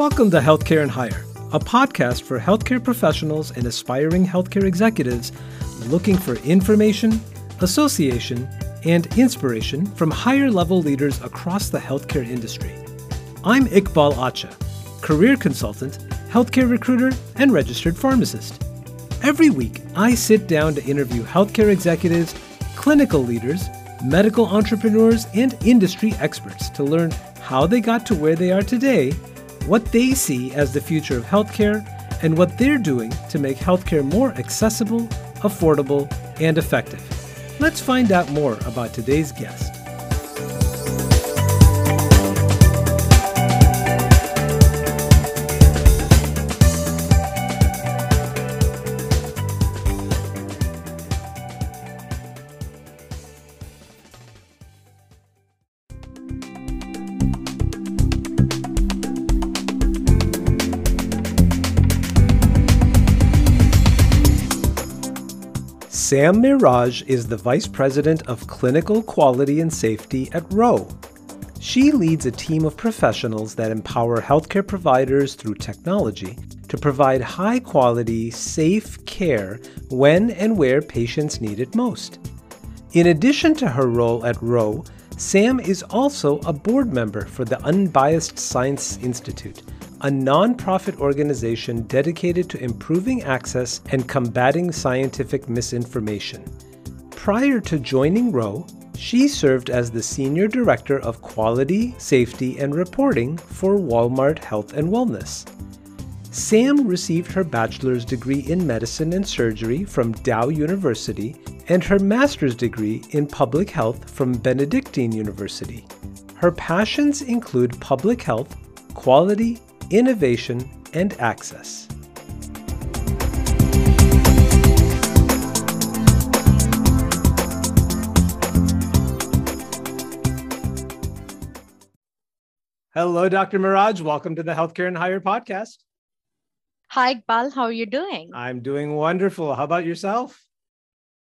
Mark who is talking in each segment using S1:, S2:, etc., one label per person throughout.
S1: Welcome to Healthcare and Hire, a podcast for healthcare professionals and aspiring healthcare executives looking for information, association, and inspiration from higher level leaders across the healthcare industry. I'm Iqbal Acha, career consultant, healthcare recruiter, and registered pharmacist. Every week, I sit down to interview healthcare executives, clinical leaders, medical entrepreneurs, and industry experts to learn how they got to where they are today what they see as the future of healthcare, and what they're doing to make healthcare more accessible, affordable, and effective. Let's find out more about today's guest. Sam Miraj is the Vice President of Clinical Quality and Safety at Ro. She leads a team of professionals that empower healthcare providers through technology to provide high quality, safe care when and where patients need it most. In addition to her role at Ro, Sam is also a board member for the Unbiased Science Institute, a nonprofit organization dedicated to improving access and combating scientific misinformation. Prior to joining Ro, she served as the Senior Director of Quality, Safety, and Reporting for Walmart Health and Wellness. Sam received her bachelor's degree in medicine and surgery from Dow University and her master's degree in public health from Benedictine University. Her passions include public health, quality, innovation, and access. Hello, Dr. Miraj. Welcome to the Healthcare and Higher podcast.
S2: Hi, Iqbal. How are you doing?
S1: I'm doing wonderful. How about yourself?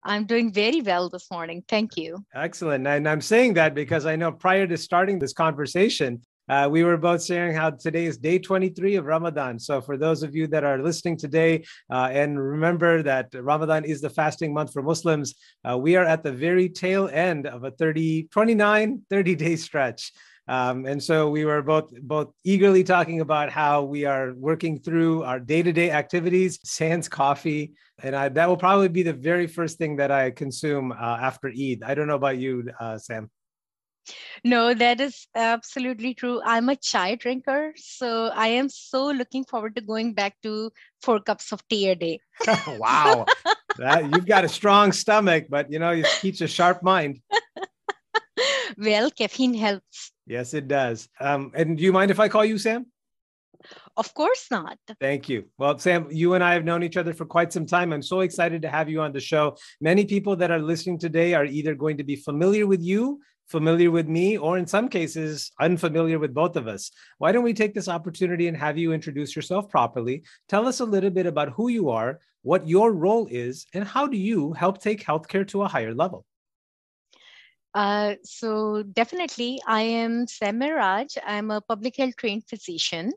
S2: I'm doing very well this morning. Thank you.
S1: Excellent. And I'm saying that because I know prior to starting this conversation, uh, we were both sharing how today is day 23 of Ramadan. So, for those of you that are listening today, uh, and remember that Ramadan is the fasting month for Muslims, uh, we are at the very tail end of a 30, 29, 30 day stretch. Um, and so we were both both eagerly talking about how we are working through our day-to-day activities, sans coffee, and I, that will probably be the very first thing that I consume uh, after Eid. I don't know about you, uh, Sam.
S2: No, that is absolutely true. I'm a chai drinker, so I am so looking forward to going back to four cups of tea a day.
S1: wow, that, you've got a strong stomach, but you know it keeps a sharp mind.
S2: well, caffeine helps.
S1: Yes, it does. Um, and do you mind if I call you Sam?
S2: Of course not.
S1: Thank you. Well, Sam, you and I have known each other for quite some time. I'm so excited to have you on the show. Many people that are listening today are either going to be familiar with you familiar with me, or in some cases, unfamiliar with both of us. Why don't we take this opportunity and have you introduce yourself properly? Tell us a little bit about who you are, what your role is, and how do you help take healthcare to a higher level?
S2: Uh, so definitely, I am Sam Miraj. I'm a public health trained physician.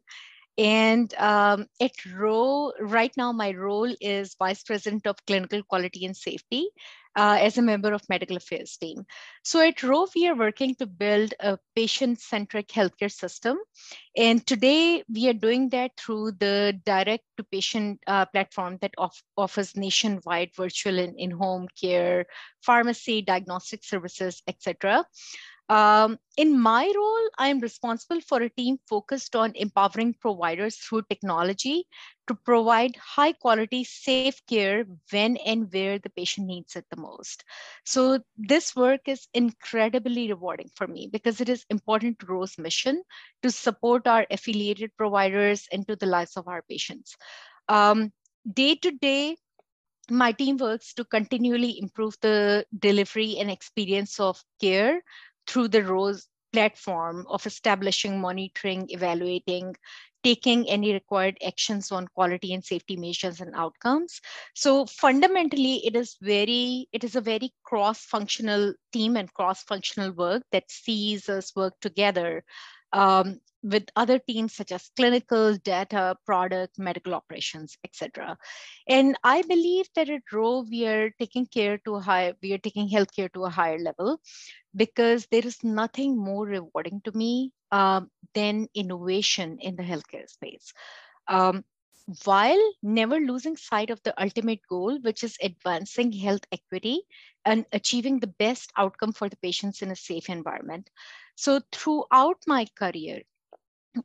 S2: And um, at Ro, right now, my role is Vice President of Clinical Quality and Safety uh, as a member of medical affairs team. So at Ro, we are working to build a patient-centric healthcare system. And today we are doing that through the direct to patient uh, platform that off offers nationwide virtual and in-home care, pharmacy, diagnostic services, etc. Um, in my role, I am responsible for a team focused on empowering providers through technology to provide high quality, safe care when and where the patient needs it the most. So, this work is incredibly rewarding for me because it is important to Ro's mission to support our affiliated providers and to the lives of our patients. Um, day to day, my team works to continually improve the delivery and experience of care through the Ro's platform of establishing, monitoring, evaluating, taking any required actions on quality and safety measures and outcomes. So fundamentally, it is very, it is a very cross-functional team and cross-functional work that sees us work together um, with other teams such as clinical, data, product, medical operations, etc. And I believe that at Ro, we are taking care to a high, we are taking healthcare to a higher level because there is nothing more rewarding to me um, than innovation in the healthcare space. Um, while never losing sight of the ultimate goal, which is advancing health equity and achieving the best outcome for the patients in a safe environment. So, throughout my career,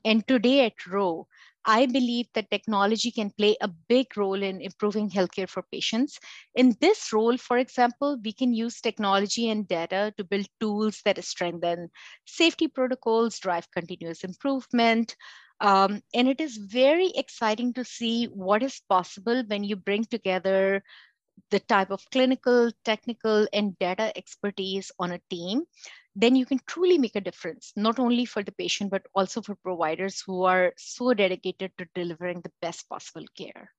S2: and today at Ro, I believe that technology can play a big role in improving healthcare for patients. In this role, for example, we can use technology and data to build tools that strengthen safety protocols, drive continuous improvement, um, and it is very exciting to see what is possible when you bring together the type of clinical, technical, and data expertise on a team. Then you can truly make a difference, not only for the patient, but also for providers who are so dedicated to delivering the best possible care.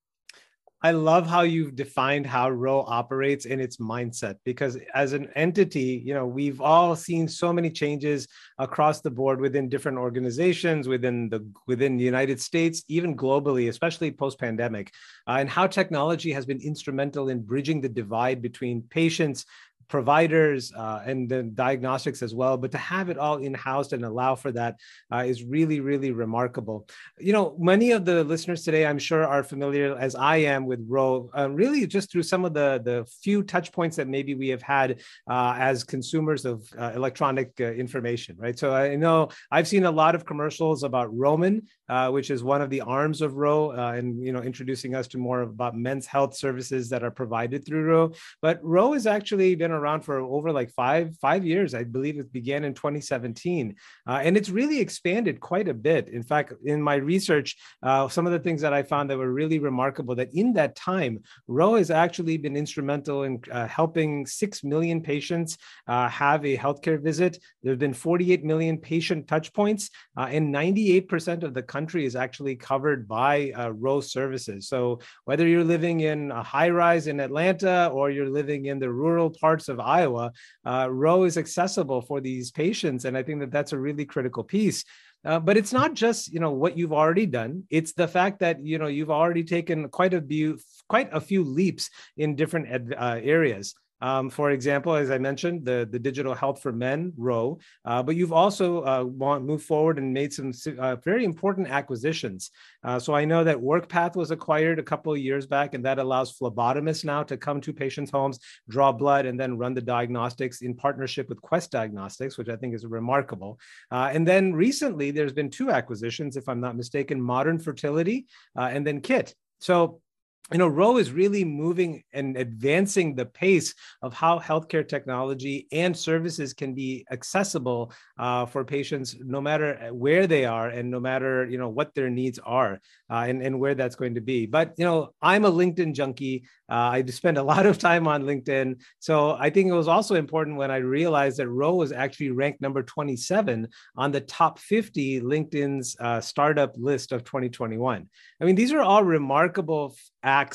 S1: I love how you've defined how Ro operates in its mindset because as an entity, you know, we've all seen so many changes across the board within different organizations, within the within the United States, even globally, especially post-pandemic, uh, and how technology has been instrumental in bridging the divide between patients providers uh, and the diagnostics as well. But to have it all in house and allow for that uh, is really, really remarkable. You know, many of the listeners today, I'm sure, are familiar as I am with Ro, uh, really just through some of the the few touch points that maybe we have had uh, as consumers of uh, electronic uh, information, right? So I know I've seen a lot of commercials about Roman, which is one of the arms of Ro, and you know, introducing us to more about men's health services that are provided through Ro. But Ro has actually been around for over like five five years. I believe it began in 2017, uh, and it's really expanded quite a bit. In fact, in my research, uh, some of the things that I found that were really remarkable that in that time, Ro has actually been instrumental in uh, helping six million patients uh, have a healthcare visit. There have been 48 million patient touch points, uh, and 98% of the country is actually covered by uh, Ro services. So whether you're living in a high rise in Atlanta or you're living in the rural parts of Iowa, uh, Ro is accessible for these patients. And I think that that's a really critical piece. Uh, but it's not just you know what you've already done it's the fact that you know you've already taken quite a few quite a few leaps in different uh, areas um, for example, as I mentioned, the, the digital health for men Ro, uh, but you've also uh, want, moved forward and made some uh, very important acquisitions. Uh, so I know that WorkPath was acquired a couple of years back, and that allows phlebotomists now to come to patients' homes, draw blood, and then run the diagnostics in partnership with Quest Diagnostics, which I think is remarkable. Uh, and then recently, there's been two acquisitions, if I'm not mistaken, Modern Fertility uh, and then Kit. So you know, Ro is really moving and advancing the pace of how healthcare technology and services can be accessible uh, for patients, no matter where they are and no matter you know what their needs are uh, and, and where that's going to be. But you know, I'm a LinkedIn junkie. Uh, I spend a lot of time on LinkedIn, so I think it was also important when I realized that Ro was actually ranked number 27 on the top 50 LinkedIn's uh, startup list of 2021. I mean, these are all remarkable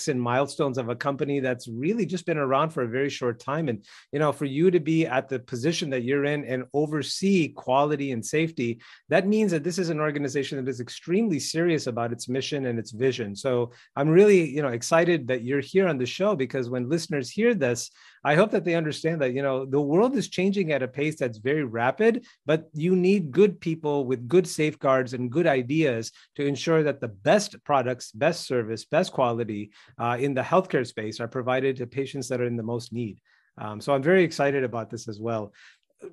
S1: and milestones of a company that's really just been around for a very short time. And you know for you to be at the position that you're in and oversee quality and safety that means that this is an organization that is extremely serious about its mission and its vision. So i'm really you know excited that you're here on the show because when listeners hear this I hope that they understand that, you know, the world is changing at a pace that's very rapid, but you need good people with good safeguards and good ideas to ensure that the best products, best service, best quality uh, in the healthcare space are provided to patients that are in the most need. Um, so I'm very excited about this as well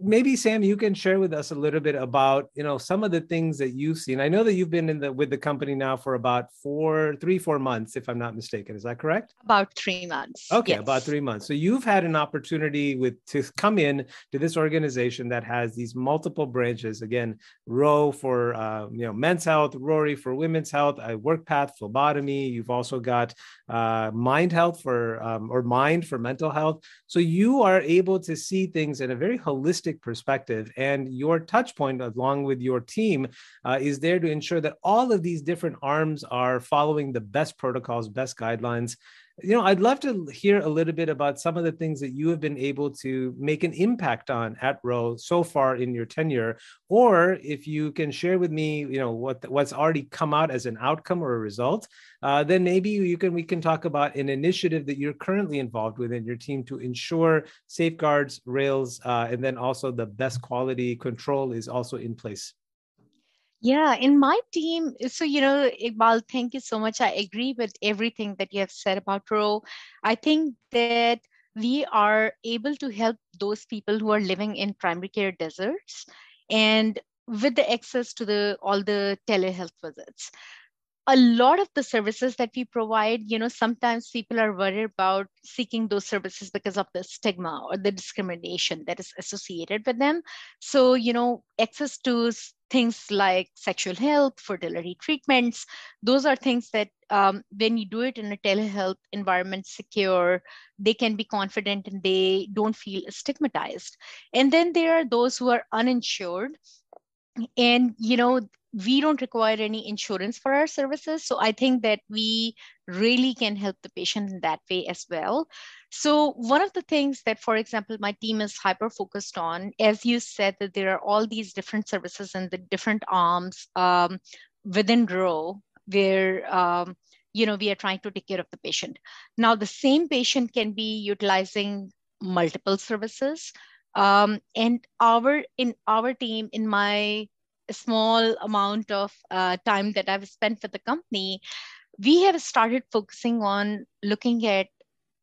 S1: maybe Sam, you can share with us a little bit about you know some of the things that you've seen. I know that you've been in the with the company now for about four, three, four months, if I'm not mistaken. Is that correct?
S2: About three months.
S1: Okay, yes. about three months. So you've had an opportunity with to come in to this organization that has these multiple branches. Again, Ro for uh, you know men's health, Rory for women's health, uh, WorkPath phlebotomy. You've also got uh, Mind Health for um, or Mind for mental health. So you are able to see things in a very holistic holistic perspective. And your touch point, along with your team, uh, is there to ensure that all of these different arms are following the best protocols, best guidelines. You know, I'd love to hear a little bit about some of the things that you have been able to make an impact on at Ro so far in your tenure, or if you can share with me, you know, what what's already come out as an outcome or a result, uh, then maybe you can we can talk about an initiative that you're currently involved with in your team to ensure safeguards, rails, uh, and then also the best quality control is also in place.
S2: Yeah, in my team, uh, so you know, eh, Iqbal, thank you so much. I agree with everything that you have said about Ro. I think that we are able to help those people who are living in primary care deserts and with the access to the all the telehealth visits a lot of the services that we provide, you know, sometimes people are worried about seeking those services because of the stigma or the discrimination that is associated with them. So, you know, access to things like sexual health, fertility treatments, those are things that um, when you do it in a telehealth environment, secure, they can be confident and they don't feel stigmatized. And then there are those who are uninsured and you know we don't require any insurance for our services. So I think that we really can help the patient in that way as well. So one of the things that, for example, my team is hyper focused on, as you said, that there are all these different services and the different arms um, within Ro where um, you know we are trying to take care of the patient. Now the same patient can be utilizing multiple services. Um, and our in our team in my small amount of uh, time that I've spent with the company, we have started focusing on looking at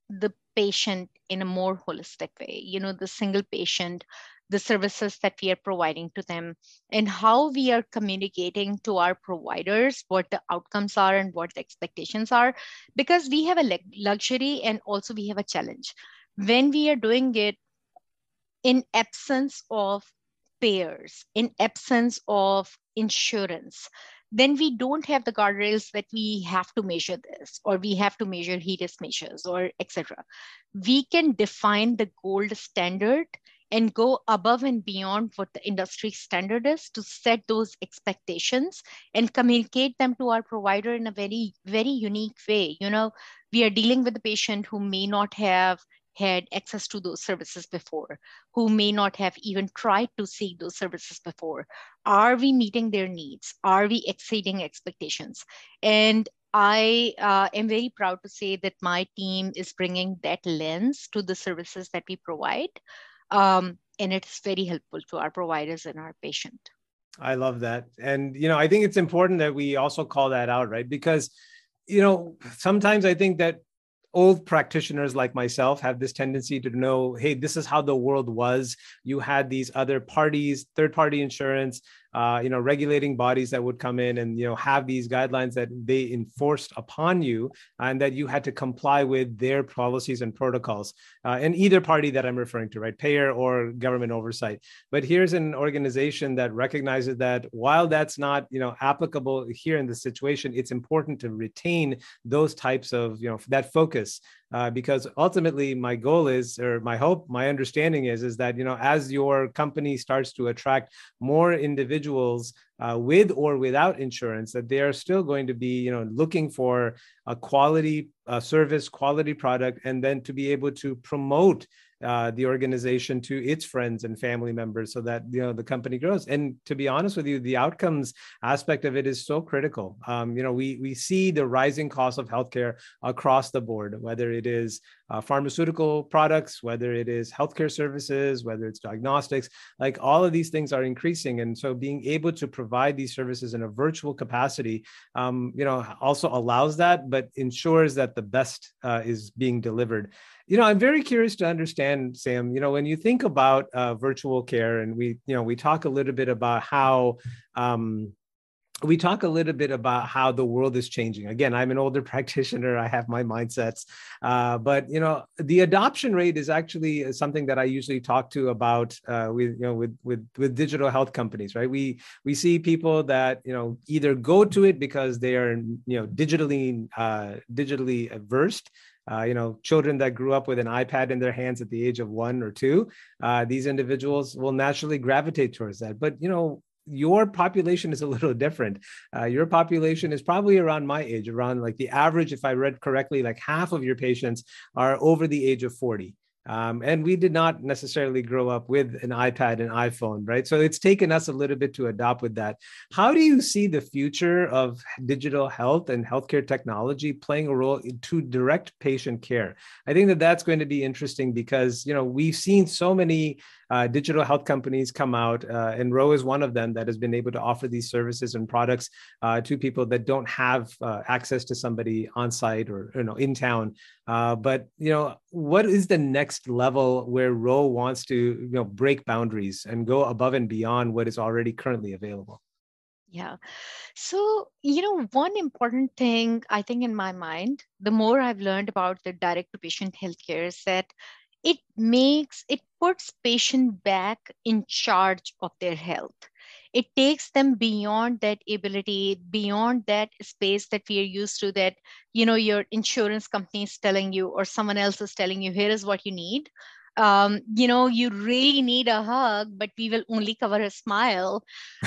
S2: the patient in a more holistic way, you know, the single patient, the services that we are providing to them, and how we are communicating to our providers what the outcomes are and what the expectations are, because we have a luxury and also we have a challenge. When we are doing it in absence of payers, in absence of insurance, then we don't have the guardrails that we have to measure this or we have to measure HEDIS measures or etc. We can define the gold standard and go above and beyond what the industry standard is to set those expectations and communicate them to our provider in a very very unique way you know we are dealing with a patient who may not have had access to those services before, who may not have even tried to seek those services before. Are we meeting their needs? Are we exceeding expectations? And I uh, am very proud to say that my team is bringing that lens to the services that we provide. Um, and it's very helpful to our providers and our patient.
S1: I love that. And, you know, I think it's important that we also call that out, right? Because, you know, sometimes I think that old practitioners like myself have this tendency to know hey this is how the world was. You had these other parties third party insurance uh, you know, regulating bodies that would come in and, you know, have these guidelines that they enforced upon you and that you had to comply with their policies and protocols. Uh, and either party that I'm referring to, right, payer or government oversight. But here's an organization that recognizes that while that's not, you know, applicable here in the situation, it's important to retain those types of, you know, that focus uh, because ultimately my goal is or my hope my understanding is is that you know as your company starts to attract more individuals uh, with or without insurance that they are still going to be you know looking for a quality uh, service quality product and then to be able to promote uh, the organization to its friends and family members so that you know the company grows. And to be honest with you the outcomes aspect of it is so critical. Um, you know we we see the rising cost of healthcare across the board whether it is uh, pharmaceutical products whether it is healthcare services whether it's diagnostics like all of these things are increasing. And so being able to provide these services in a virtual capacity um, you know also allows that but ensures that the best uh, is being delivered you know i'm very curious to understand sam you know when you think about uh, virtual care and we you know we talk a little bit about how um, we talk a little bit about how the world is changing. Again i'm an older practitioner. I have my mindsets. Uh, but you know the adoption rate is actually something that i usually talk to about uh, with you know with with with digital health companies right? We we see people that you know either go to it because they are you know digitally uh, digitally versed uh, you know, children that grew up with an iPad in their hands at the age of one or two, uh, these individuals will naturally gravitate towards that. But you know, your population is a little different. Uh, your population is probably around my age, around like the average, if I read correctly, like half of your patients are over the age of 40. Um, and we did not necessarily grow up with an iPad and iPhone, right? So it's taken us a little bit to adopt with that. How do you see the future of digital health and healthcare technology playing a role to direct patient care? I think that that's going to be interesting because you know we've seen so many uh, digital health companies come out, uh, and Ro is one of them that has been able to offer these services and products uh, to people that don't have uh, access to somebody on site or you know in town. Uh, but you know, what is the next level where Ro wants to you know break boundaries and go above and beyond what is already currently available?
S2: Yeah. So, you know, one important thing I think in my mind, the more I've learned about the direct to patient healthcare is that it makes it puts patient back in charge of their health it takes them beyond that ability beyond that space that we are used to that you know your insurance company is telling you or someone else is telling you here is what you need um, you know, you really need a hug, but we will only cover a smile.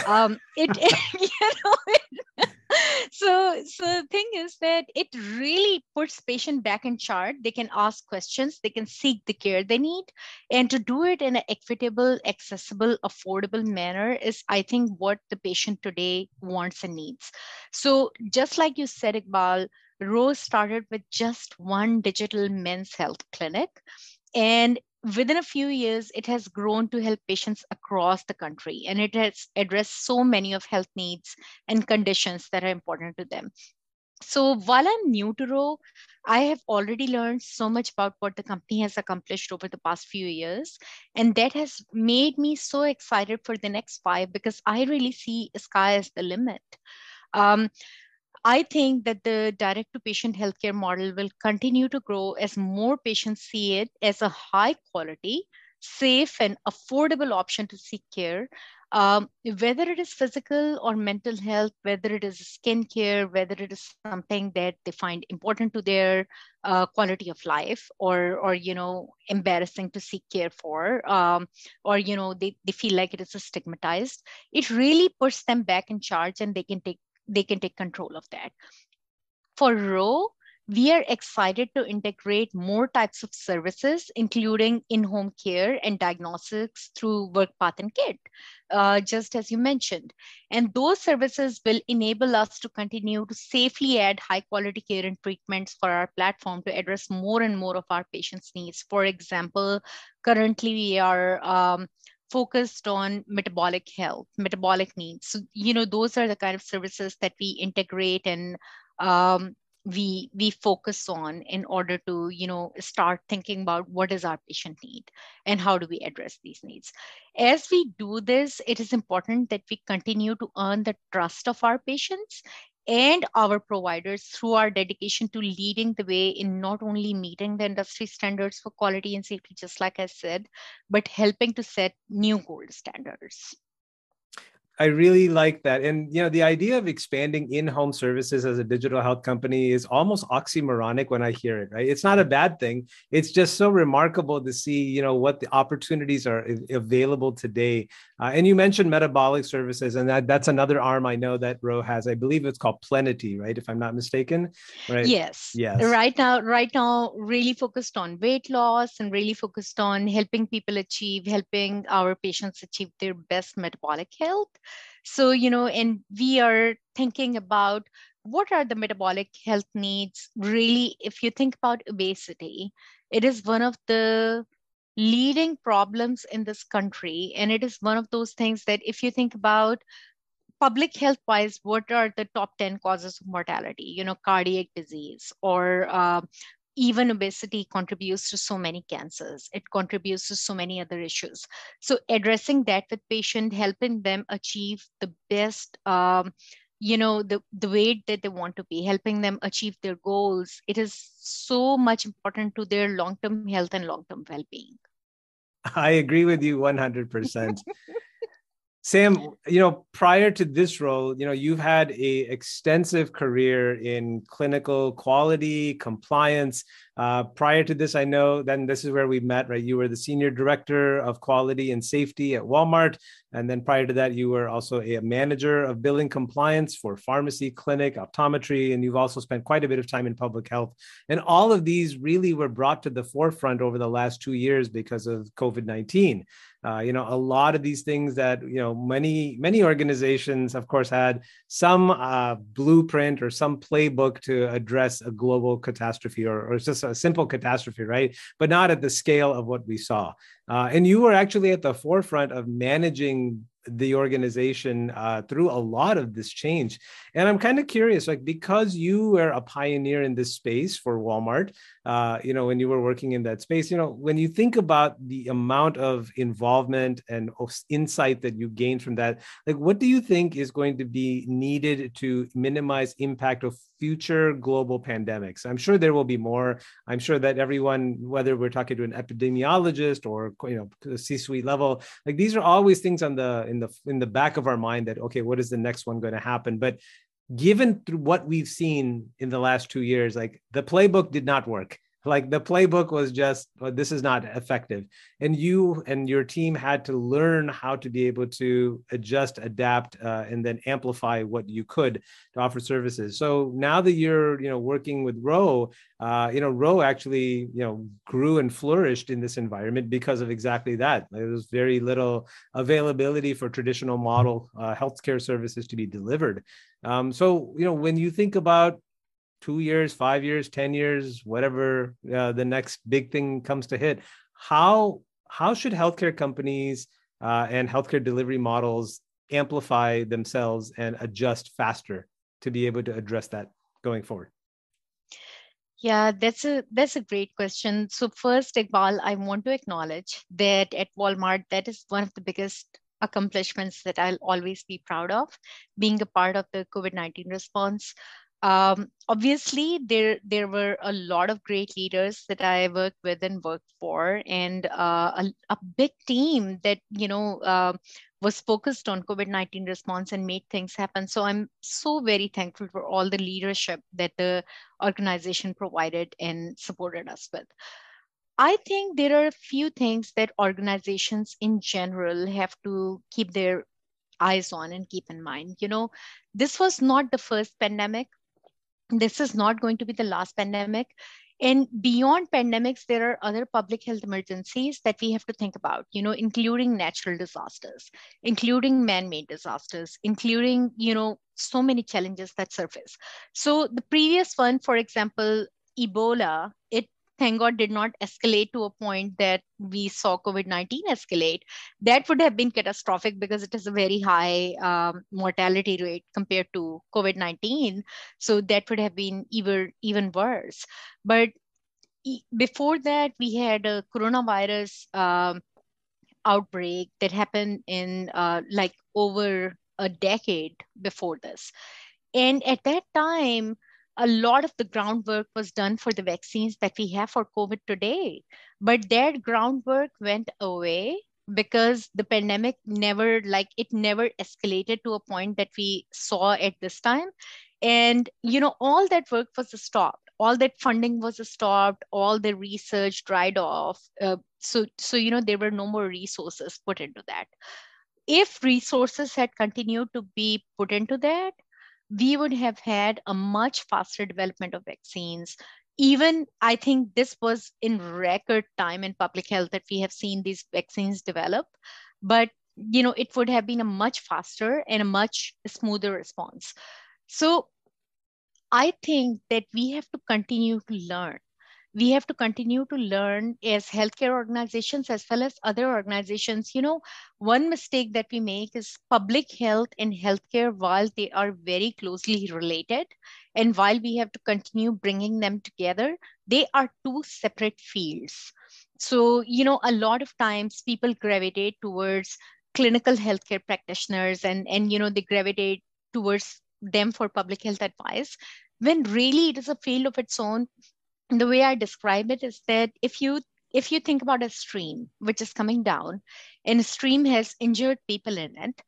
S2: Um, it, you know, it, so so the thing is that it really puts patient back in charge. They can ask questions, they can seek the care they need, and to do it in an equitable, accessible, affordable manner is, I think, what the patient today wants and needs. So just like you said, Iqbal, Ro's started with just one digital men's health clinic. And within a few years, it has grown to help patients across the country and it has addressed so many of health needs and conditions that are important to them. So while I'm new to Ro, I have already learned so much about what the company has accomplished over the past few years. And that has made me so excited for the next five because I really see sky as the limit. Um, I think that the direct to patient healthcare model will continue to grow as more patients see it as a high quality, safe, and affordable option to seek care. Um, whether it is physical or mental health, whether it is skincare, whether it is something that they find important to their uh, quality of life, or or you know embarrassing to seek care for, um, or you know they, they feel like it is stigmatized, it really puts them back in charge and they can take they can take control of that. For Ro, we are excited to integrate more types of services, including in-home care and diagnostics through WorkPath and Kit, uh, just as you mentioned. And those services will enable us to continue to safely add high quality care and treatments for our platform to address more and more of our patients' needs. For example, currently we are um, focused on metabolic health, metabolic needs. So, you know, those are the kind of services that we integrate and um, we we focus on in order to you know start thinking about what is our patient need and how do we address these needs as we do this it is important that we continue to earn the trust of our patients and our providers through our dedication to leading the way in not only meeting the industry standards for quality and safety, just like I said, but helping to set new gold standards.
S1: I really like that. And you know, the idea of expanding in-home services as a digital health company is almost oxymoronic when I hear it, right? It's not a bad thing. It's just so remarkable to see, you know, what the opportunities are available today. Uh, and you mentioned metabolic services, and that, that's another arm I know that Ro has. I believe it's called Plenity, right? If I'm not mistaken.
S2: Right. Yes. Yes. Right now, right now, really focused on weight loss and really focused on helping people achieve, helping our patients achieve their best metabolic health. So, you know, and we are thinking about what are the metabolic health needs? Really if you think about obesity it is one of the leading problems in this country. And it is one of those things that if you think about public health wise what are the top 10 causes of mortality? You know cardiac disease or uh, even obesity contributes to so many cancers. It contributes to so many other issues. So addressing that with patient helping them achieve the best um, you know the, the weight that they want to be helping them achieve their goals it is so much important to their long-term health and long-term well-being.
S1: I agree with you 100% Sam, you know, prior to this role, you know, you've had a extensive career in clinical quality, compliance. Uh, prior to this, I know then this is where we met, right? You were the senior director of quality and safety at Walmart. And then prior to that, you were also a manager of billing compliance for pharmacy, clinic, optometry. And you've also spent quite a bit of time in public health. And all of these really were brought to the forefront over the last two years because of COVID 19 uh, you know a lot of these things that you know many many organizations of course had some uh, blueprint or some playbook to address a global catastrophe or, or just a simple catastrophe right? But not at the scale of what we saw. Uh, and you were actually at the forefront of managing the organization uh, through a lot of this change. And I'm kind of curious, like because you were a pioneer in this space for Walmart, uh, you know, when you were working in that space, you know, when you think about the amount of involvement and insight that you gained from that, like what do you think is going to be needed to minimize impact of future global pandemics? I'm sure there will be more. I'm sure that everyone, whether we're talking to an epidemiologist or you know, C-suite level, like these are always things on the in the in the back of our mind that okay what is the next one going to happen but given through what we've seen in the last two years like the playbook did not work like the playbook was just well, this is not effective. And you and your team had to learn how to be able to adjust adapt uh, and then amplify what you could to offer services. So now that you're you know working with Ro uh, you know Ro actually you know grew and flourished in this environment because of exactly that. There was very little availability for traditional model uh, healthcare services to be delivered. Um, so you know when you think about two years, five years, 10 years, whatever uh, the next big thing comes to hit, how, how should healthcare companies uh, and healthcare delivery models amplify themselves and adjust faster to be able to address that going forward?
S2: Yeah, that's a that's a great question. So first, Iqbal, I want to acknowledge that at Walmart, that is one of the biggest accomplishments that I'll always be proud of, being a part of the COVID-19 response. Um, obviously, there there were a lot of great leaders that I worked with and worked for, and uh, a, a, big team that you know uh, was focused on COVID nineteen response and made things happen. So I'm so very thankful for all the leadership that the organization provided and supported us with. I think there are a few things that organizations in general have to keep their eyes on and keep in mind. You know, this was not the first pandemic this is not going to be the last pandemic. And beyond pandemics there are other public health emergencies that we have to think about you know including natural disasters including man-made disasters including you know so many challenges that surface. So the previous one for example ebola it thank God, did not escalate to a point that we saw COVID 19 escalate. That would have been catastrophic because it is a very high um, mortality rate compared to COVID 19. So that would have been even, even worse. But before that, we had a coronavirus um, outbreak that happened in uh, like over a decade before this. And at that time, a lot of the groundwork was done for the vaccines that we have for COVID today. But that groundwork went away because the pandemic never, like, it never escalated to a point that we saw at this time. And, you know, all that work was stopped. All that funding was stopped. All the research dried off. Uh, so, so, you know, there were no more resources put into that. If resources had continued to be put into that, we would have had a much faster development of vaccines. Even I think this was in record time in public health that we have seen these vaccines develop, but you know it would have been a much faster and a much smoother response. So I think that we have to continue to learn we have to continue to learn as healthcare organizations as well as other organizations. You know, one mistake that we make is public health and healthcare, while they are very closely related, and while we have to continue bringing them together, they are two separate fields. So, you know, a lot of times people gravitate towards clinical healthcare practitioners and, and you know, they gravitate towards them for public health advice when really it is a field of its own the way I describe it is that if you if you think about a stream which is coming down and a stream has injured people in it,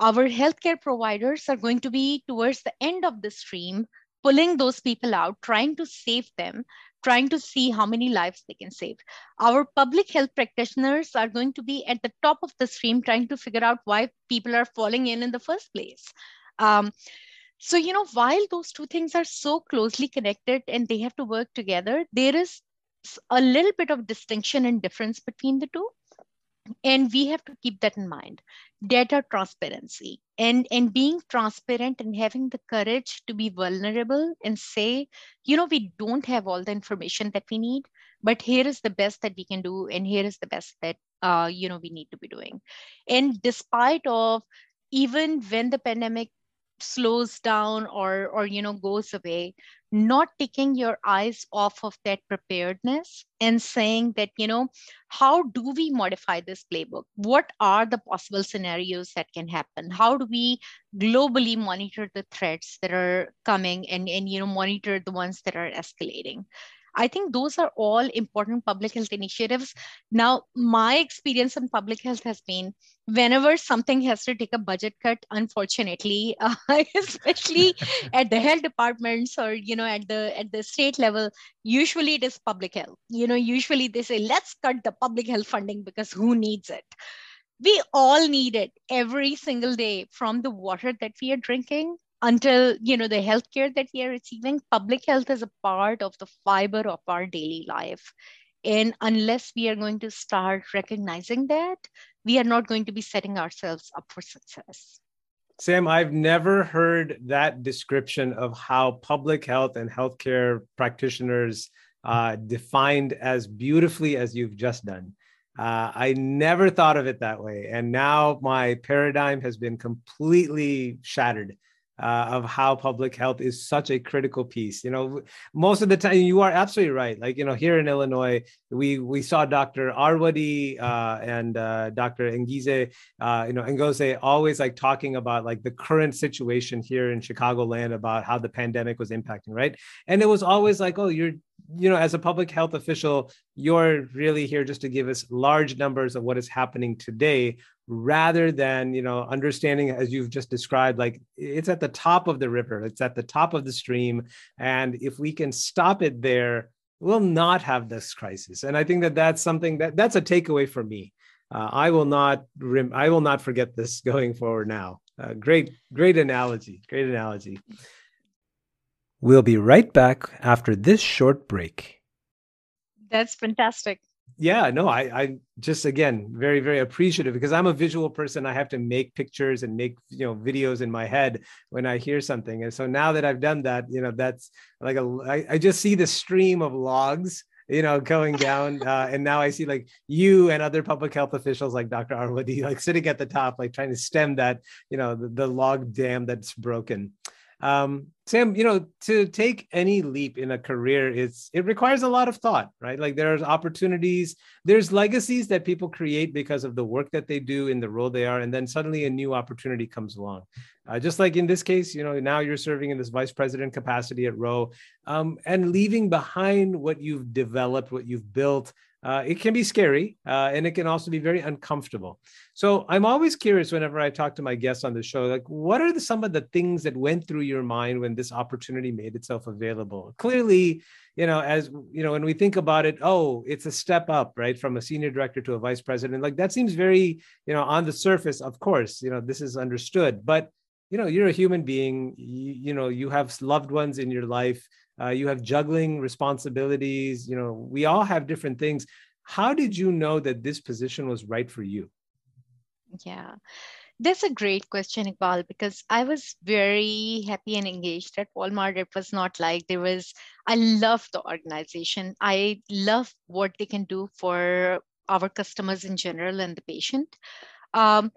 S2: our healthcare providers are going to be towards the end of the stream, pulling those people out, trying to save them, trying to see how many lives they can save. Our public health practitioners are going to be at the top of the stream, trying to figure out why people are falling in in the first place. Um, so, you know, while those two things are so closely connected and they have to work together, there is a little bit of distinction and difference between the two. And we have to keep that in mind. Data transparency and, and being transparent and having the courage to be vulnerable and say, you know, we don't have all the information that we need, but here is the best that we can do, and here is the best that uh, you know we need to be doing. And despite of even when the pandemic slows down or or you know goes away not taking your eyes off of that preparedness and saying that you know how do we modify this playbook? What are the possible scenarios that can happen? How do we globally monitor the threats that are coming and and you know monitor the ones that are escalating I think those are all important public health initiatives. Now, my experience in public health has been whenever something has to take a budget cut, unfortunately, uh, especially at the health departments or you know at the at the state level, usually it is public health. You know, usually they say let's cut the public health funding because who needs it? we all need it every single day from the water that we are drinking until you know the healthcare that we are receiving public health is a part of the fiber of our daily life. And unless we are going to start recognizing that we are not going to be setting ourselves up for success.
S1: Sam i've never heard that description of how public health and healthcare practitioners uh, defined as beautifully as you've just done. Uh, I never thought of it that way. And now my paradigm has been completely shattered uh, of how public health is such a critical piece. You know, most of the time, you are absolutely right. Like you know, here in Illinois, we we saw Dr. Arwady uh, and uh, Dr. Ngize, uh, you know, Ngozi always like talking about like the current situation here in Chicagoland about how the pandemic was impacting, right? And it was always like, oh, you're you know, as a public health official, you're really here just to give us large numbers of what is happening today rather than you know understanding as you've just described like it's at the top of the river it's at the top of the stream and if we can stop it there we'll not have this crisis. And i think that that's something that that's a takeaway for me. Uh, i will not rem- i will not forget this going forward now. Uh, great great analogy great analogy. We'll be right back after this short break.
S2: That's fantastic
S1: yeah no I, I just again very very appreciative because i'm a visual person. I have to make pictures and make you know videos in my head when i hear something. And so now that i've done that you know that's like a i, I just see the stream of logs you know going down. Uh, and now i see like you and other public health officials like dr arwady like sitting at the top like trying to stem that you know the, the log dam that's broken um, Sam, you know, to take any leap in a career, it's it requires a lot of thought, right? Like there's opportunities, there's legacies that people create because of the work that they do in the role they are, and then suddenly a new opportunity comes along. Uh, just like in this case, you know, now you're serving in this vice president capacity at Ro, um, and leaving behind what you've developed, what you've built, uh, it can be scary uh, and it can also be very uncomfortable. So I'm always curious whenever I talk to my guests on the show, like what are the, some of the things that went through your mind when this opportunity made itself available? Clearly, you know, as you know, when we think about it, oh, it's a step up, right, from a senior director to a vice president. Like that seems very, you know, on the surface. Of course, you know, this is understood, but you know, you're a human being. you, you know, you have loved ones in your life uh, you have juggling responsibilities you know we all have different things how did you know that this position was right for you
S2: yeah that's a great question, Iqbal, because I was very happy and engaged at Walmart. It was not like there was, I love the organization. I love what they can do for our customers in general and the patient. Um,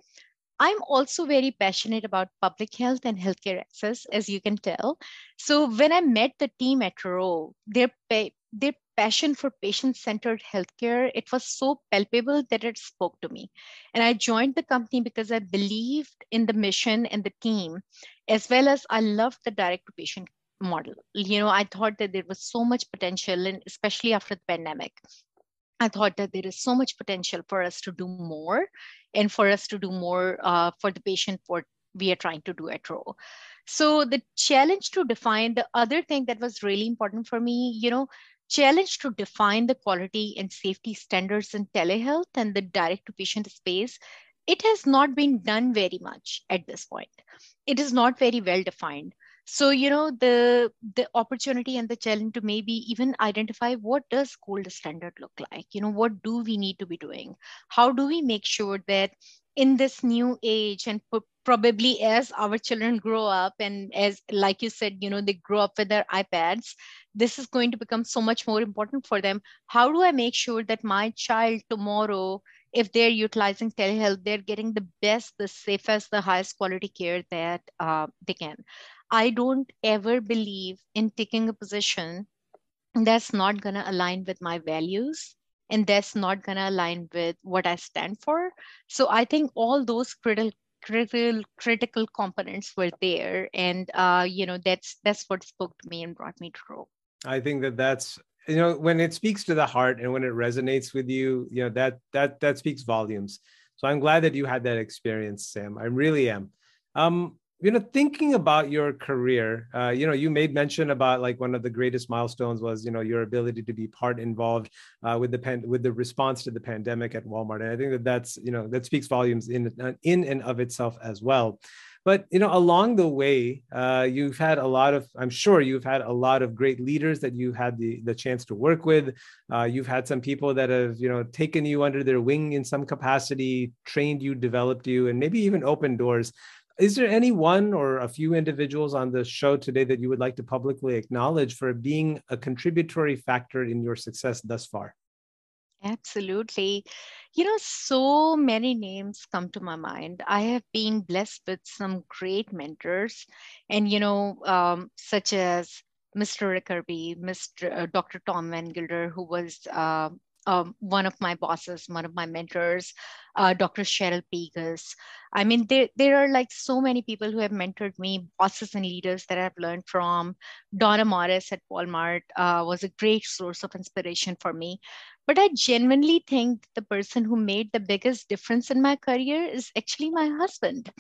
S2: I'm also very passionate about public health and healthcare access, as you can tell. So when I met the team at Ro, their their passion for patient-centered healthcare, it was so palpable that it spoke to me. And I joined the company because I believed in the mission and the team, as well as I loved the direct-to-patient model. You know, I thought that there was so much potential, and especially after the pandemic I thought that there is so much potential for us to do more and for us to do more uh, for the patient what we are trying to do at Ro. So the challenge to define the other thing that was really important for me, you know, challenge to define the quality and safety standards in telehealth and the direct to patient space it has not been done very much at this point it is not very well defined so you know the the opportunity and the challenge to maybe even identify what does gold standard look like? You know what do we need to be doing? How do we make sure that in this new age and probably as our children grow up and as like you said you know they grow up with their ipads this is going to become so much more important for them. How do i make sure that my child tomorrow if they're utilizing telehealth, they're getting the best, the safest, the highest quality care that uh, they can. I don't ever believe in taking a position that's not going to align with my values and that's not going to align with what I stand for. So I think all those critical critical critical components were there and uh, you know that's that's what spoke to me and brought me to.
S1: I think that that's you know when it speaks to the heart and when it resonates with you you know that that that speaks volumes so i'm glad that you had that experience sam i really am um you know thinking about your career uh, you know you made mention about like one of the greatest milestones was you know your ability to be part involved uh, with the pen with the response to the pandemic at walmart. And i think that that's you know that speaks volumes in in and of itself as well. But you know along the way uh, you've had a lot of i'm sure you've had a lot of great leaders that you had the, the chance to work with. Uh, you've had some people that have you know taken you under their wing in some capacity trained you developed you and maybe even opened doors is there any one or a few individuals on the show today that you would like to publicly acknowledge for being a contributory factor in your success thus far
S2: Absolutely. You know, so many names come to my mind. I have been blessed with some great mentors, and, you know, um, such as Mr. Rick Irby, Mr. Uh, Dr. Tom Van Gilder, who was uh, um, one of my bosses, one of my mentors, uh, Dr. Cheryl Pegus. I mean, there, there are like so many people who have mentored me, bosses and leaders that I've learned from. Donna Morris at Walmart uh, was a great source of inspiration for me. But I genuinely think the person who made the biggest difference in my career is actually my husband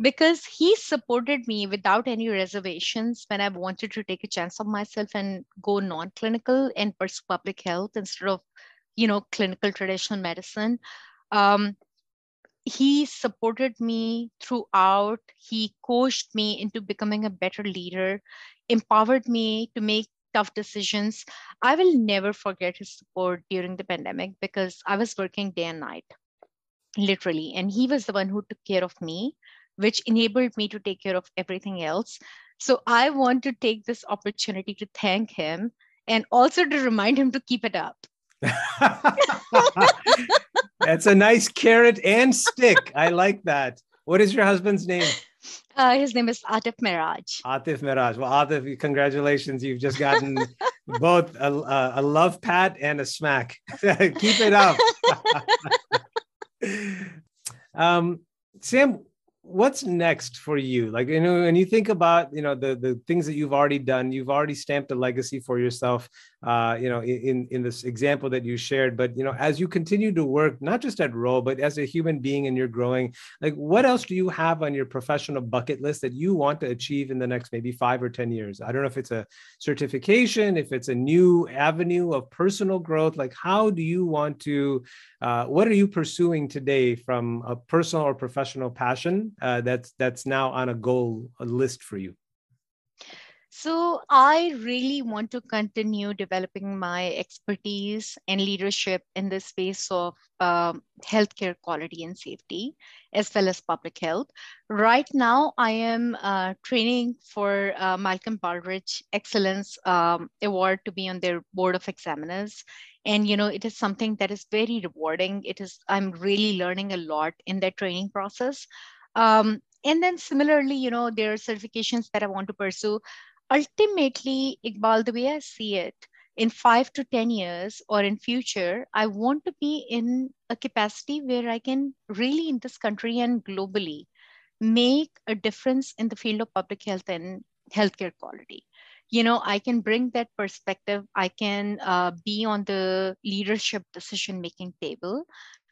S2: because he supported me without any reservations when I wanted to take a chance on myself and go non-clinical and pursue public health instead of you know clinical traditional medicine. Um, he supported me throughout. He coached me into becoming a better leader empowered me to make tough decisions. I will never forget his support during the pandemic because i was working day and night literally. And he was the one who took care of me which enabled me to take care of everything else. So i want to take this opportunity to thank him and also to remind him to keep it up
S1: That's a nice carrot and stick. I like that. What is your husband's name?
S2: Uh, his name is Atif Miraj.
S1: Atif Miraj. Well, Atif, congratulations. You've just gotten both a, a, love pat and a smack. Keep it up. um, Sam, what's next for you like you know when you think about you know the the things that you've already done you've already stamped a legacy for yourself uh you know in in this example that you shared but you know as you continue to work not just at Ro but as a human being and you're growing like what else do you have on your professional bucket list that you want to achieve in the next maybe 5 or 10 years i don't know if it's a certification if it's a new avenue of personal growth like how do you want to uh, what are you pursuing today from a personal or professional passion uh, that's that's now on a goal a list for you?
S2: So I really want to continue developing my expertise and leadership in the space of um, healthcare quality and safety, as well as public health. Right now, I am uh, training for uh, Malcolm Baldrige Excellence um, Award to be on their board of examiners. And you know it is something that is very rewarding. It is i'm really learning a lot in that training process. Um, and then similarly you know there are certifications that i want to pursue ultimately iqbal the way i see it in five to 10 years or in future i want to be in a capacity where i can really in this country and globally make a difference in the field of public health and healthcare quality. You know i can bring that perspective. I can uh, be on the leadership decision making table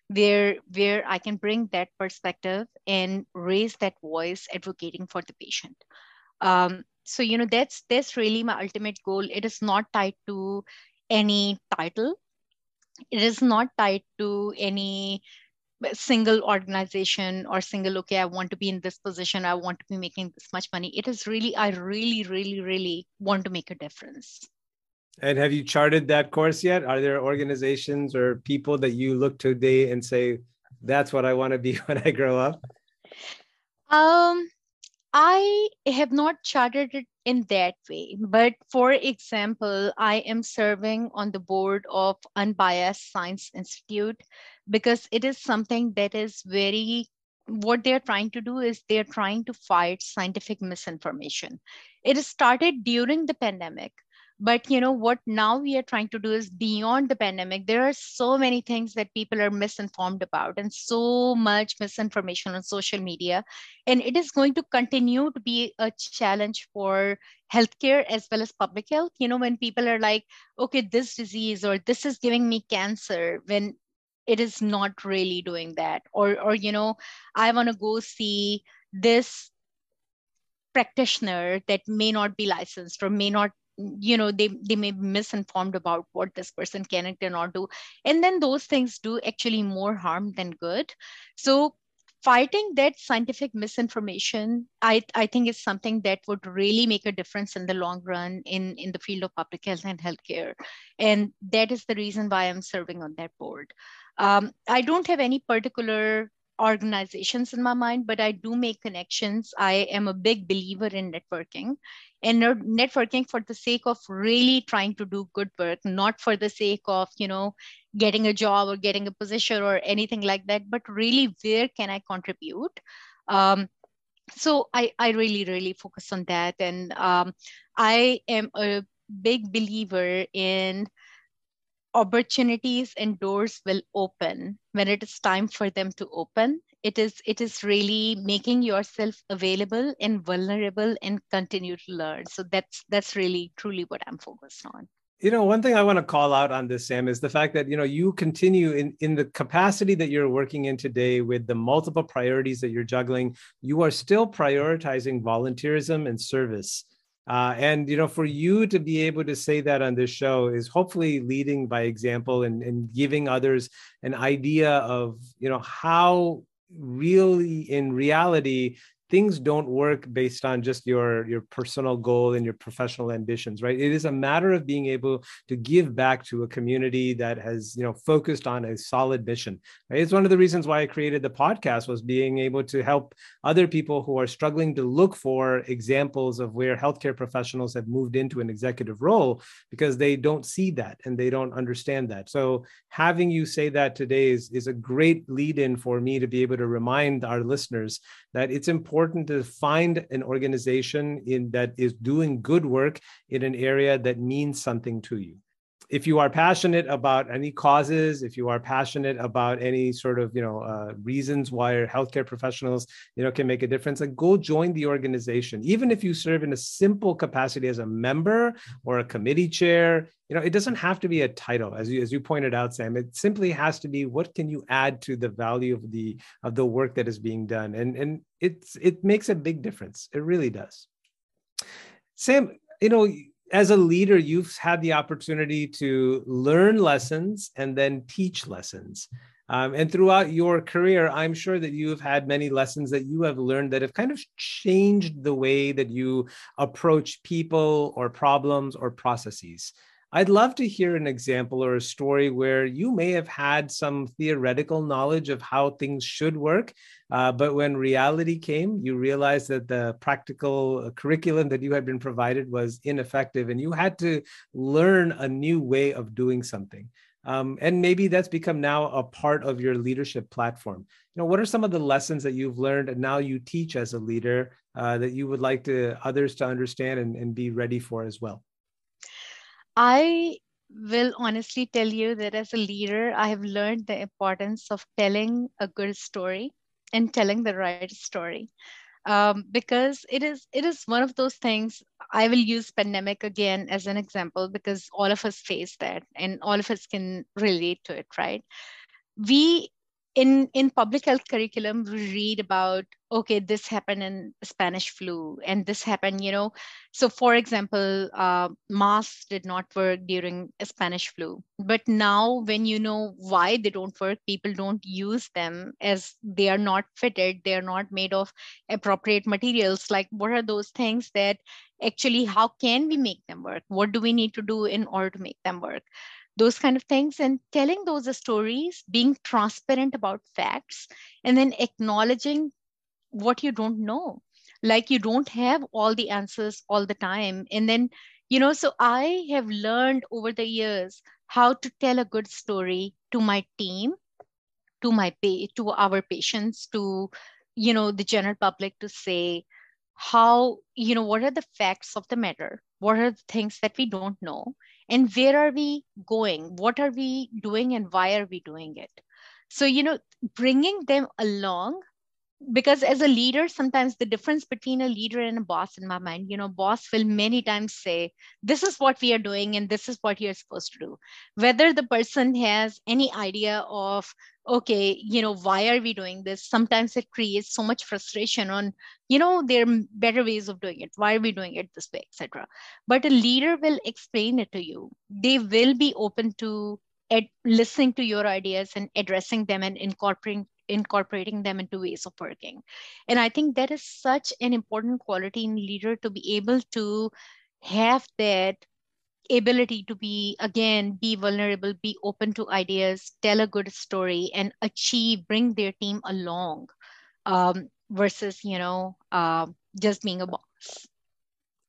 S2: where where i can bring that perspective and raise that voice advocating for the patient. Um, so you know that's that's really my ultimate goal. It is not tied to any title. It is not tied to any single organization or single okay i want to be in this position. I want to be making this much money. It is really i really really really want to make a difference.
S1: And have you charted that course yet? Are there organizations or people that you look today and say that's what i want to be when i grow up
S2: um I have not charted it in that way. But for example, I am serving on the board of Unbiased Science Institute because it is something that is very what they're trying to do is they're trying to fight scientific misinformation. It started during the pandemic but you know what now we are trying to do is beyond the pandemic there are so many things that people are misinformed about and so much misinformation on social media. And it is going to continue to be a challenge for healthcare as well as public health. You know when people are like okay this disease or this is giving me cancer when it is not really doing that. Or or you know i want to go see this practitioner that may not be licensed or may not you know they they may be misinformed about what this person can and cannot do. And then those things do actually more harm than good. So fighting that scientific misinformation i i think is something that would really make a difference in the long run in in the field of public health and healthcare. And that is the reason why i'm serving on that board. Um, i don't have any particular organizations in my mind, but I do make connections. I am a big believer in networking and networking for the sake of really trying to do good work, not for the sake of, you know, getting a job or getting a position or anything like that, but really where can I contribute? Um, so I, I really, really focus on that. And um, I am a big believer in opportunities and doors will open. When it is time for them to open it is it is really making yourself available and vulnerable and continue to learn. So that's that's really truly what i'm focused on.
S1: You know one thing i want to call out on this sam is the fact that you know you continue in in the capacity that you're working in today with the multiple priorities that you're juggling you are still prioritizing volunteerism and service uh, and you know, for you to be able to say that on this show is hopefully leading by example and, and giving others an idea of you know how really in reality things don't work based on just your your personal goal and your professional ambitions right it is a matter of being able to give back to a community that has you know focused on a solid mission right? it's one of the reasons why i created the podcast was being able to help other people who are struggling to look for examples of where healthcare professionals have moved into an executive role because they don't see that and they don't understand that so having you say that today is, is a great lead in for me to be able to remind our listeners that it's important to find an organization in that is doing good work in an area that means something to you if you are passionate about any causes, if you are passionate about any sort of you know uh, reasons why healthcare professionals you know can make a difference, like go join the organization. Even if you serve in a simple capacity as a member or a committee chair, you know it doesn't have to be a title, as you as you pointed out, Sam. It simply has to be what can you add to the value of the of the work that is being done, and and it's it makes a big difference. It really does. Sam, you know as a leader, you've had the opportunity to learn lessons and then teach lessons. Um, and throughout your career, I'm sure that you have had many lessons that you have learned that have kind of changed the way that you approach people or problems or processes. I'd love to hear an example or a story where you may have had some theoretical knowledge of how things should work, uh, but when reality came, you realized that the practical uh, curriculum that you had been provided was ineffective and you had to learn a new way of doing something. Um, and maybe that's become now a part of your leadership platform. You know, what are some of the lessons that you've learned and now you teach as a leader uh, that you would like to others to understand and, and be ready for as well?
S2: I will honestly tell you that as a leader, I have learned the importance of telling a good story and telling the right story. um, because it is it is one of those things i will use pandemic again as an example because all of us face that and all of us can relate to it right we in in public health curriculum we read about okay this happened in spanish flu and this happened you know. So for example uh, masks did not work during spanish flu. But now when you know why they don't work people don't use them as they are not fitted they are not made of appropriate materials. Like what are those things that actually how can we make them work? What do we need to do in order to make them work those kind of things and telling those stories being transparent about facts and then acknowledging what you don't know. Like you don't have all the answers all the time. And then you know so i have learned over the years how to tell a good story to my team to my pay to our patients to you know the general public to say how you know what are the facts of the matter? What are the things that we don't know and where are we going? What are we doing and why are we doing it? So you know bringing them along because as a leader sometimes the difference between a leader and a boss in my mind you know boss will many times say this is what we are doing and this is what you're supposed to do. Whether the person has any idea of okay you know why are we doing this? Sometimes it creates so much frustration on you know there are better ways of doing it. Why are we doing it this way etc but a leader will explain it to you. They will be open to at listening to your ideas and addressing them and incorporating incorporating them into ways of working. And i think that is such an important quality in leader to be able to have that ability to be again be vulnerable be open to ideas tell a good story and achieve bring their team along um, versus you know uh, just being a boss.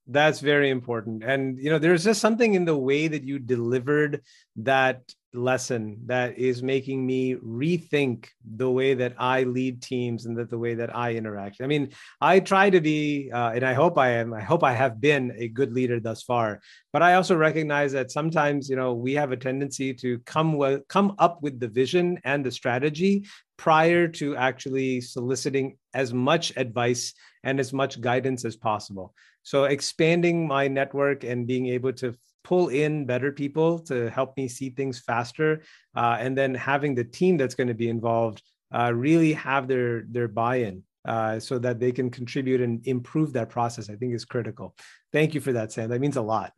S1: That's very important. And you know there's just something in the way that you delivered that lesson that is making me rethink the way that I lead teams and that the way that I interact. I mean, I try to be, uh, and I hope I am. I hope I have been a good leader thus far. But I also recognize that sometimes, you know, we have a tendency to come with, come up with the vision and the strategy prior to actually soliciting as much advice and as much guidance as possible. So expanding my network and being able to pull in better people to help me see things faster. Uh, and then having the team that's going to be involved uh, really have their their buy-in uh, so that they can contribute and improve that process i think is critical. Thank you for that sam. That means a lot.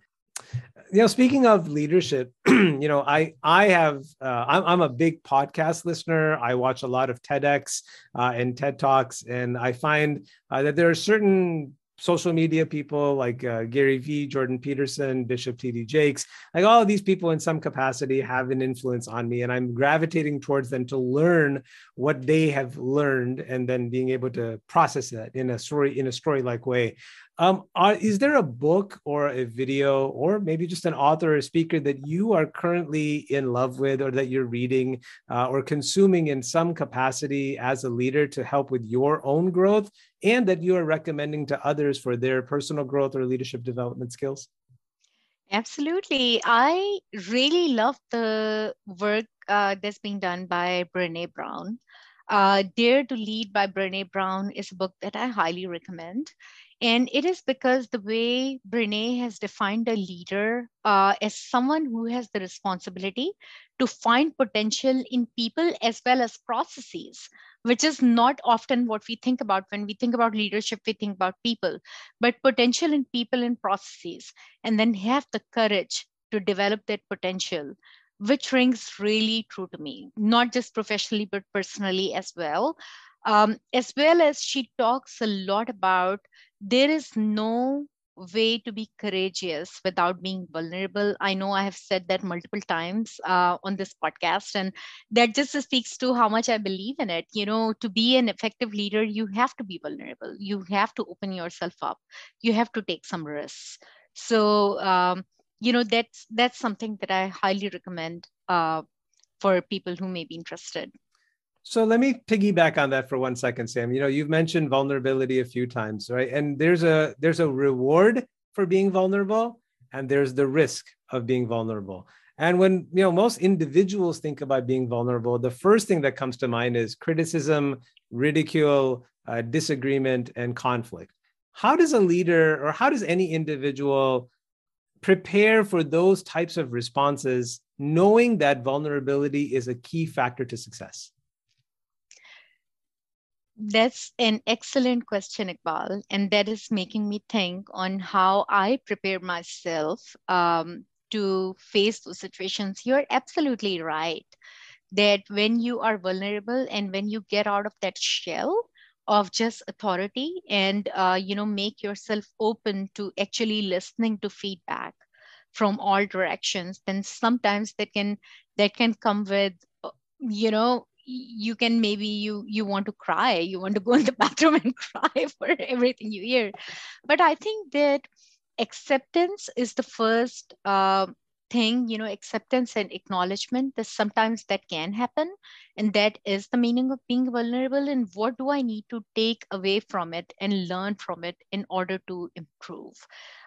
S1: You know speaking of leadership you know i i have uh, I'm, I'm a big podcast listener. I watch a lot of tedx uh, and ted talks and i find uh, that there are certain social media people like uh, Gary Vee, Jordan Peterson, Bishop T.D. Jakes, like all of these people in some capacity have an influence on me. And I'm gravitating towards them to learn what they have learned and then being able to process that in a story, in a story like way. Um, are, is there a book or a video or maybe just an author or speaker that you are currently in love with or that you're reading uh, or consuming in some capacity as a leader to help with your own growth and that you are recommending to others for their personal growth or leadership development skills?
S2: Absolutely. I really love the work uh, that's being done by Brene Brown. Uh, Dare to Lead by Brene Brown is a book that I highly recommend. And it is because the way Brene has defined a leader uh, as someone who has the responsibility to find potential in people as well as processes, which is not often what we think about when we think about leadership, we think about people, but potential in people and processes, and then have the courage to develop that potential which rings really true to me, not just professionally, but personally as well. Um, as well as she talks a lot about there is no way to be courageous without being vulnerable. I know I have said that multiple times uh, on this podcast, and that just speaks to how much I believe in it. You know, to be an effective leader, you have to be vulnerable. You have to open yourself up. You have to take some risks. So, um, you know, that's that's something that I highly recommend uh, for people who may be interested.
S1: So let me piggyback on that for one second, Sam. You know, you've mentioned vulnerability a few times, right? And there's a there's a reward for being vulnerable, and there's the risk of being vulnerable. And when you know most individuals think about being vulnerable, the first thing that comes to mind is criticism, ridicule, uh, disagreement, and conflict. How does a leader or how does any individual prepare for those types of responses, knowing that vulnerability is a key factor to success?
S2: That's an excellent question, Iqbal. And that is making me think on how I prepare myself um, to face those situations. You're absolutely right that when you are vulnerable and when you get out of that shell of just authority and uh, you know make yourself open to actually listening to feedback from all directions then sometimes that can that can come with uh, you know you can maybe you you want to cry. You want to go in the bathroom and cry for everything you hear. But i think that acceptance is the first uh, thing you know acceptance and acknowledgement that sometimes that can happen. And that is the meaning of being vulnerable and what do i need to take away from it and learn from it in order to improve.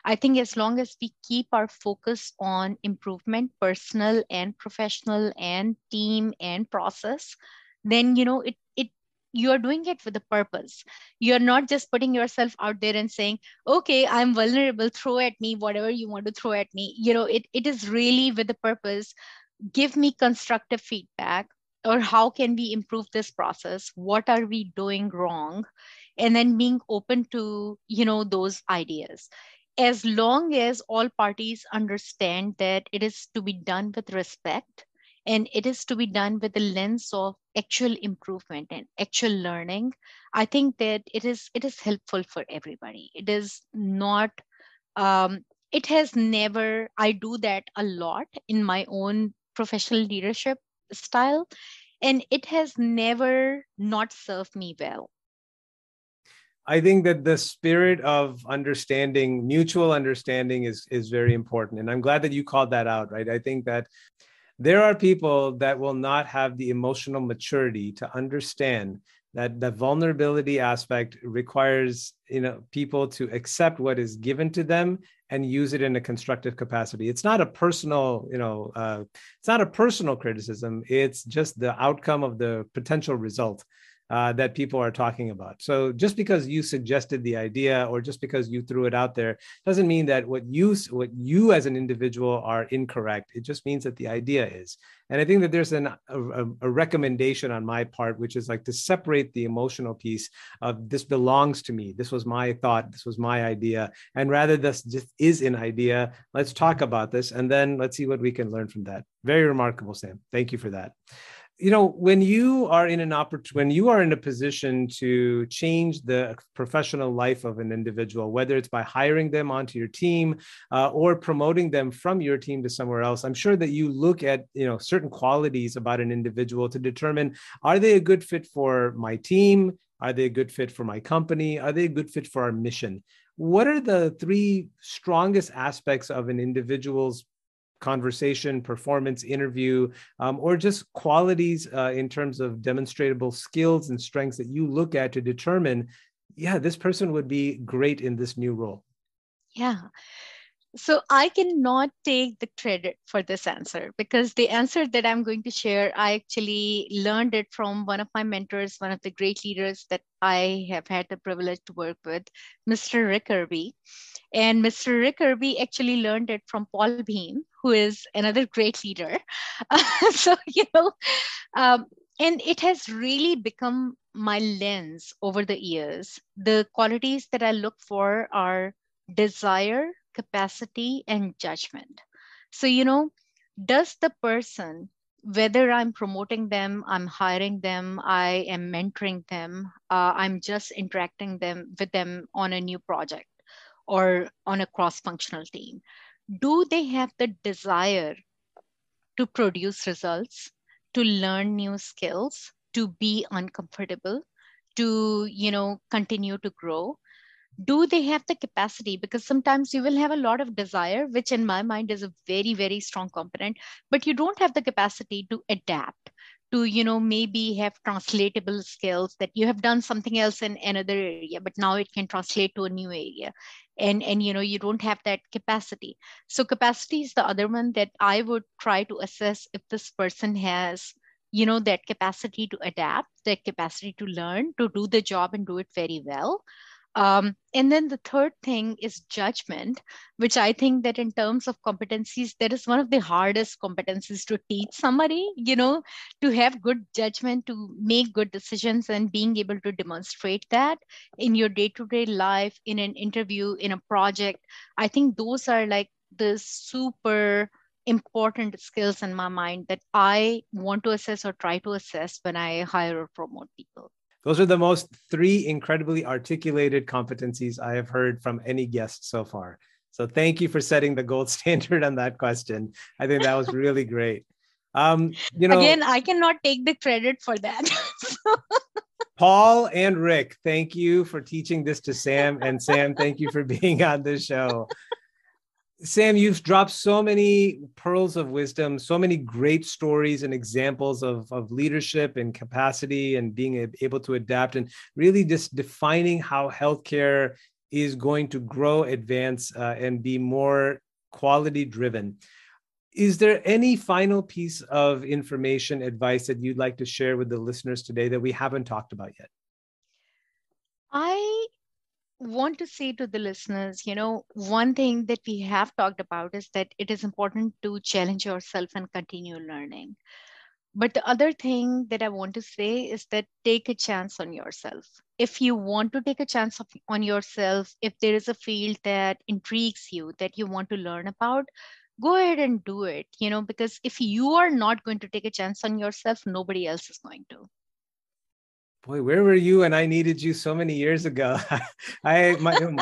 S2: I think as long as we keep our focus on improvement personal and professional and team and process then you know it it you're doing it with a purpose. You're not just putting yourself out there and saying okay i'm vulnerable throw at me whatever you want to throw at me. You know it, it is really with a purpose. Give me constructive feedback or how can we improve this process? What are we doing wrong? And then being open to you know those ideas. As long as all parties understand that it is to be done with respect and it is to be done with the lens of actual improvement and actual learning i think that it is it is helpful for everybody it is not um, it has never i do that a lot in my own professional leadership style and it has never not served me well
S1: I think that the spirit of understanding, mutual understanding is is very important. And I'm glad that you called that out, right? I think that there are people that will not have the emotional maturity to understand that the vulnerability aspect requires you know people to accept what is given to them and use it in a constructive capacity. It's not a personal you know uh, it's not a personal criticism. It's just the outcome of the potential result uh, that people are talking about. So just because you suggested the idea or just because you threw it out there doesn't mean that what you what you as an individual are incorrect. It just means that the idea is. And I think that there's an, a, a recommendation on my part, which is like to separate the emotional piece of this belongs to me. This was my thought. This was my idea. And rather this just is an idea. Let's talk about this and then let's see what we can learn from that. Very remarkable, Sam. Thank you for that you know when you are in an opportunity when you are in a position to change the professional life of an individual whether it's by hiring them onto your team uh, or promoting them from your team to somewhere else i'm sure that you look at you know certain qualities about an individual to determine are they a good fit for my team? Are they a good fit for my company? Are they a good fit for our mission? What are the three strongest aspects of an individual's conversation, performance, interview, um, or just qualities uh, in terms of demonstrable skills and strengths that you look at to determine, yeah, this person would be great in this new role?
S2: Yeah. So I cannot take the credit for this answer because the answer that I'm going to share, I actually learned it from one of my mentors, one of the great leaders that I have had the privilege to work with, Mr. Rick Irby. And Mr. Rick Irby actually learned it from Paul Beam, who is another great leader. So, you know, um, and it has really become my lens over the years. The qualities that I look for are desire, capacity, and judgment. So, you know, does the person, whether I'm promoting them, I'm hiring them, I am mentoring them, uh, I'm just interacting them with them on a new project or on a cross-functional team, do they have the desire to produce results, to learn new skills, to be uncomfortable, to you know continue to grow? Do they have the capacity? Because sometimes you will have a lot of desire, which in my mind is a very, very strong component, but you don't have the capacity to adapt to you know maybe have translatable skills that you have done something else in another area but now it can translate to a new area. And and you know you don't have that capacity. So capacity is the other one that i would try to assess if this person has you know that capacity to adapt that capacity to learn to do the job and do it very well um, and then the third thing is judgment which i think that in terms of competencies that is one of the hardest competencies to teach somebody you know to have good judgment to make good decisions and being able to demonstrate that in your day-to-day life in an interview in a project i think those are like the super important skills in my mind that I want to assess or try to assess when I hire or promote people.
S1: Those are the most three incredibly articulated competencies I have heard from any guest so far. So thank you for setting the gold standard on that question. I think that was really great. Um, you know,
S2: again, I cannot take the credit for that.
S1: Paul and Rick, thank you for teaching this to Sam. And Sam, thank you for being on the show. Sam, you've dropped so many pearls of wisdom, so many great stories and examples of, of leadership and capacity and being able to adapt and really just defining how healthcare is going to grow, advance, uh, and be more quality driven. Is there any final piece of information, advice that you'd like to share with the listeners today that we haven't talked about yet?
S2: I want to say to the listeners, you know, one thing that we have talked about is that it is important to challenge yourself and continue learning. But the other thing that I want to say is that take a chance on yourself. If you want to take a chance on yourself, if there is a field that intrigues you, that you want to learn about, go ahead and do it, you know, because if you are not going to take a chance on yourself, nobody else is going to
S1: boy, where were you and I needed you so many years ago? I my, um,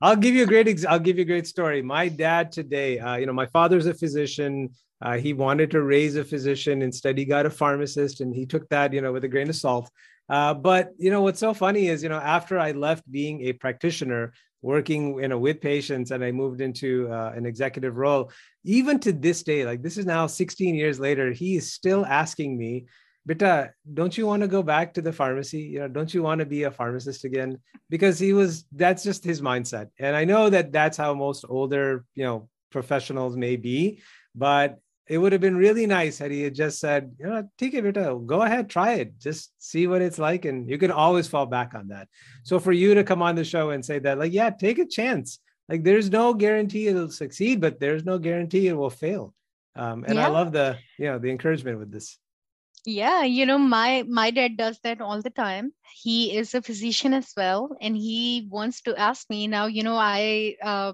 S1: I'll give you a great ex- I'll give you a great story. My dad today, uh, you know, my father's a physician. Uh, he wanted to raise a physician. Instead, he got a pharmacist, and he took that, you know, with a grain of salt. Uh, but you know what's so funny is, you know, after I left being a practitioner, working you know with patients, and I moved into uh, an executive role, even to this day, like this is now 16 years later, he is still asking me Bita, don't you want to go back to the pharmacy? You know, don't you want to be a pharmacist again? Because he was, that's just his mindset. And I know that that's how most older, you know, professionals may be, but it would have been really nice had he had just said, you know, take it, Bita, go ahead, try it, just see what it's like. And you can always fall back on that. So for you to come on the show and say that, like, yeah, take a chance. Like there's no guarantee it'll succeed, but there's no guarantee it will fail. Um, and yeah. I love the, you know, the encouragement with this
S2: yeah you know my my dad does that all the time. He is a physician as well and he wants to ask me now you know i uh,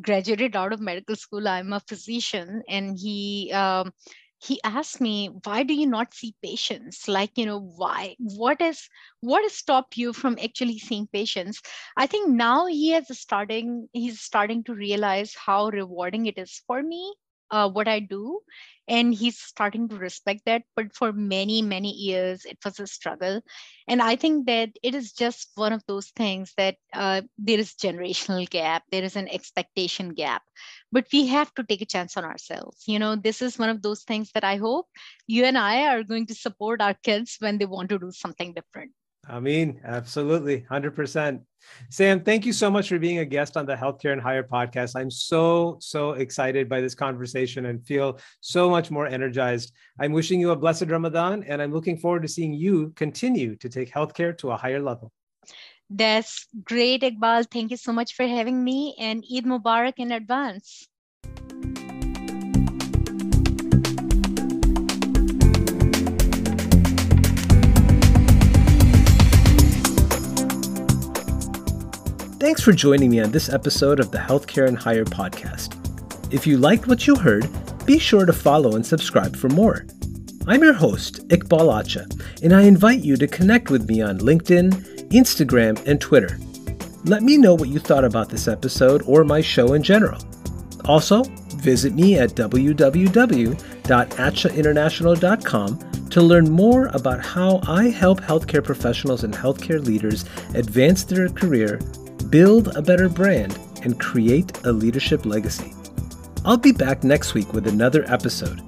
S2: graduated out of medical school. I'm a physician and he um, he asked me why do you not see patients? Like you know why? What is what has stopped you from actually seeing patients? I think now he is starting he's starting to realize how rewarding it is for me uh, what i do. And he's starting to respect that. But for many many years it was a struggle. And i think that it is just one of those things that uh, there is generational gap. There is an expectation gap. But we have to take a chance on ourselves. You know this is one of those things that i hope you and i are going to support our kids when they want to do something different
S1: I mean, absolutely, 100%. Sam, thank you so much for being a guest on the Healthcare and Higher podcast. I'm so, so excited by this conversation and feel so much more energized. I'm wishing you a blessed Ramadan, and I'm looking forward to seeing you continue to take healthcare to a higher level.
S2: That's great, Iqbal. Thank you so much for having me, and Eid Mubarak in advance.
S1: Thanks for joining me on this episode of the Healthcare and Higher podcast. If you liked what you heard, be sure to follow and subscribe for more. I'm your host, Iqbal Acha, and I invite you to connect with me on LinkedIn, Instagram, and Twitter. Let me know what you thought about this episode or my show in general. Also, visit me at www.achainternational.com to learn more about how I help healthcare professionals and healthcare leaders advance their career build a better brand, and create a leadership legacy. I'll be back next week with another episode.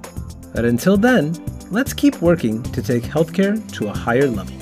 S1: But until then, let's keep working to take healthcare to a higher level.